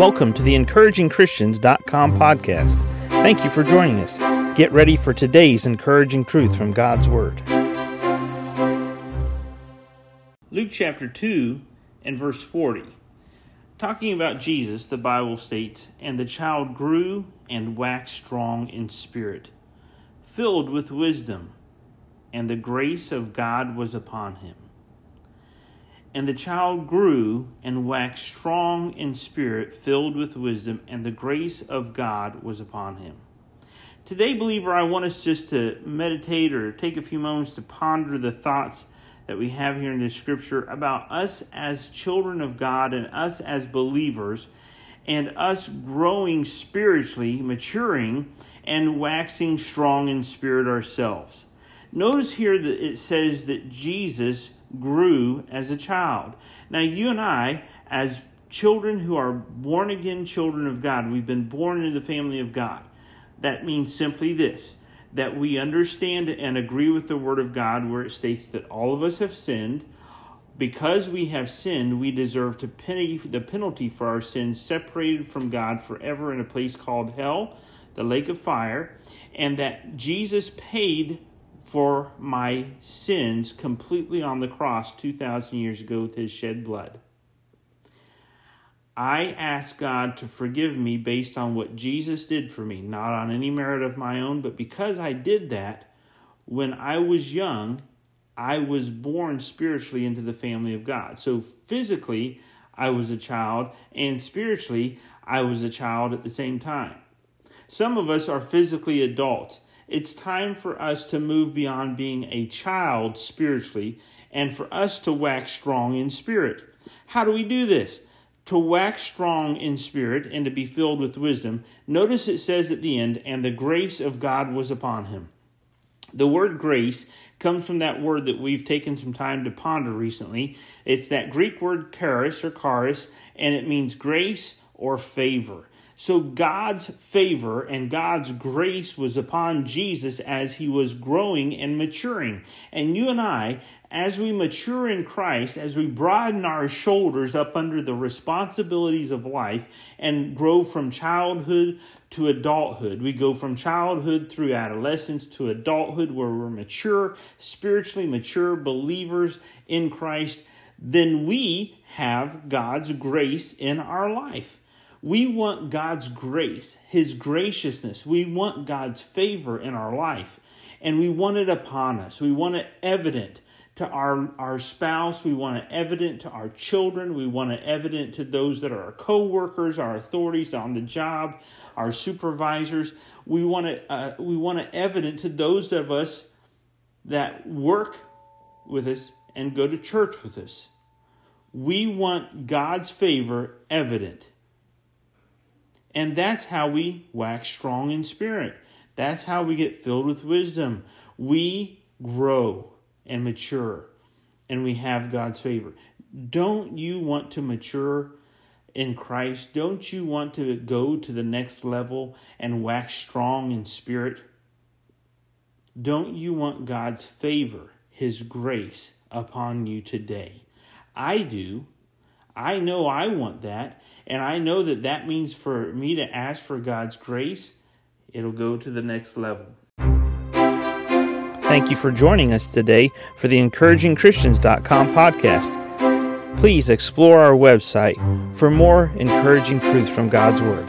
Welcome to the encouragingchristians.com podcast. Thank you for joining us. Get ready for today's encouraging truth from God's Word. Luke chapter 2 and verse 40. Talking about Jesus, the Bible states, And the child grew and waxed strong in spirit, filled with wisdom, and the grace of God was upon him. And the child grew and waxed strong in spirit, filled with wisdom, and the grace of God was upon him. Today, believer, I want us just to meditate or take a few moments to ponder the thoughts that we have here in this scripture about us as children of God and us as believers, and us growing spiritually, maturing, and waxing strong in spirit ourselves. Notice here that it says that Jesus grew as a child. Now, you and I, as children who are born again children of God, we've been born into the family of God. That means simply this that we understand and agree with the Word of God, where it states that all of us have sinned. Because we have sinned, we deserve to penny, the penalty for our sins, separated from God forever in a place called hell, the lake of fire, and that Jesus paid for my sins completely on the cross 2,000 years ago with his shed blood. I ask God to forgive me based on what Jesus did for me, not on any merit of my own, but because I did that when I was young, I was born spiritually into the family of God. So physically, I was a child, and spiritually, I was a child at the same time. Some of us are physically adults it's time for us to move beyond being a child spiritually and for us to wax strong in spirit. How do we do this? To wax strong in spirit and to be filled with wisdom, notice it says at the end, and the grace of God was upon him. The word grace comes from that word that we've taken some time to ponder recently. It's that Greek word charis or charis, and it means grace or favor. So God's favor and God's grace was upon Jesus as he was growing and maturing. And you and I, as we mature in Christ, as we broaden our shoulders up under the responsibilities of life and grow from childhood to adulthood, we go from childhood through adolescence to adulthood where we're mature, spiritually mature believers in Christ, then we have God's grace in our life. We want God's grace, His graciousness. We want God's favor in our life. And we want it upon us. We want it evident to our, our spouse. We want it evident to our children. We want it evident to those that are our co workers, our authorities on the job, our supervisors. We want it, uh, we want it evident to those of us that work with us and go to church with us. We want God's favor evident. And that's how we wax strong in spirit. That's how we get filled with wisdom. We grow and mature and we have God's favor. Don't you want to mature in Christ? Don't you want to go to the next level and wax strong in spirit? Don't you want God's favor, His grace upon you today? I do. I know I want that. And I know that that means for me to ask for God's grace, it'll go to the next level. Thank you for joining us today for the encouragingchristians.com podcast. Please explore our website for more encouraging truths from God's Word.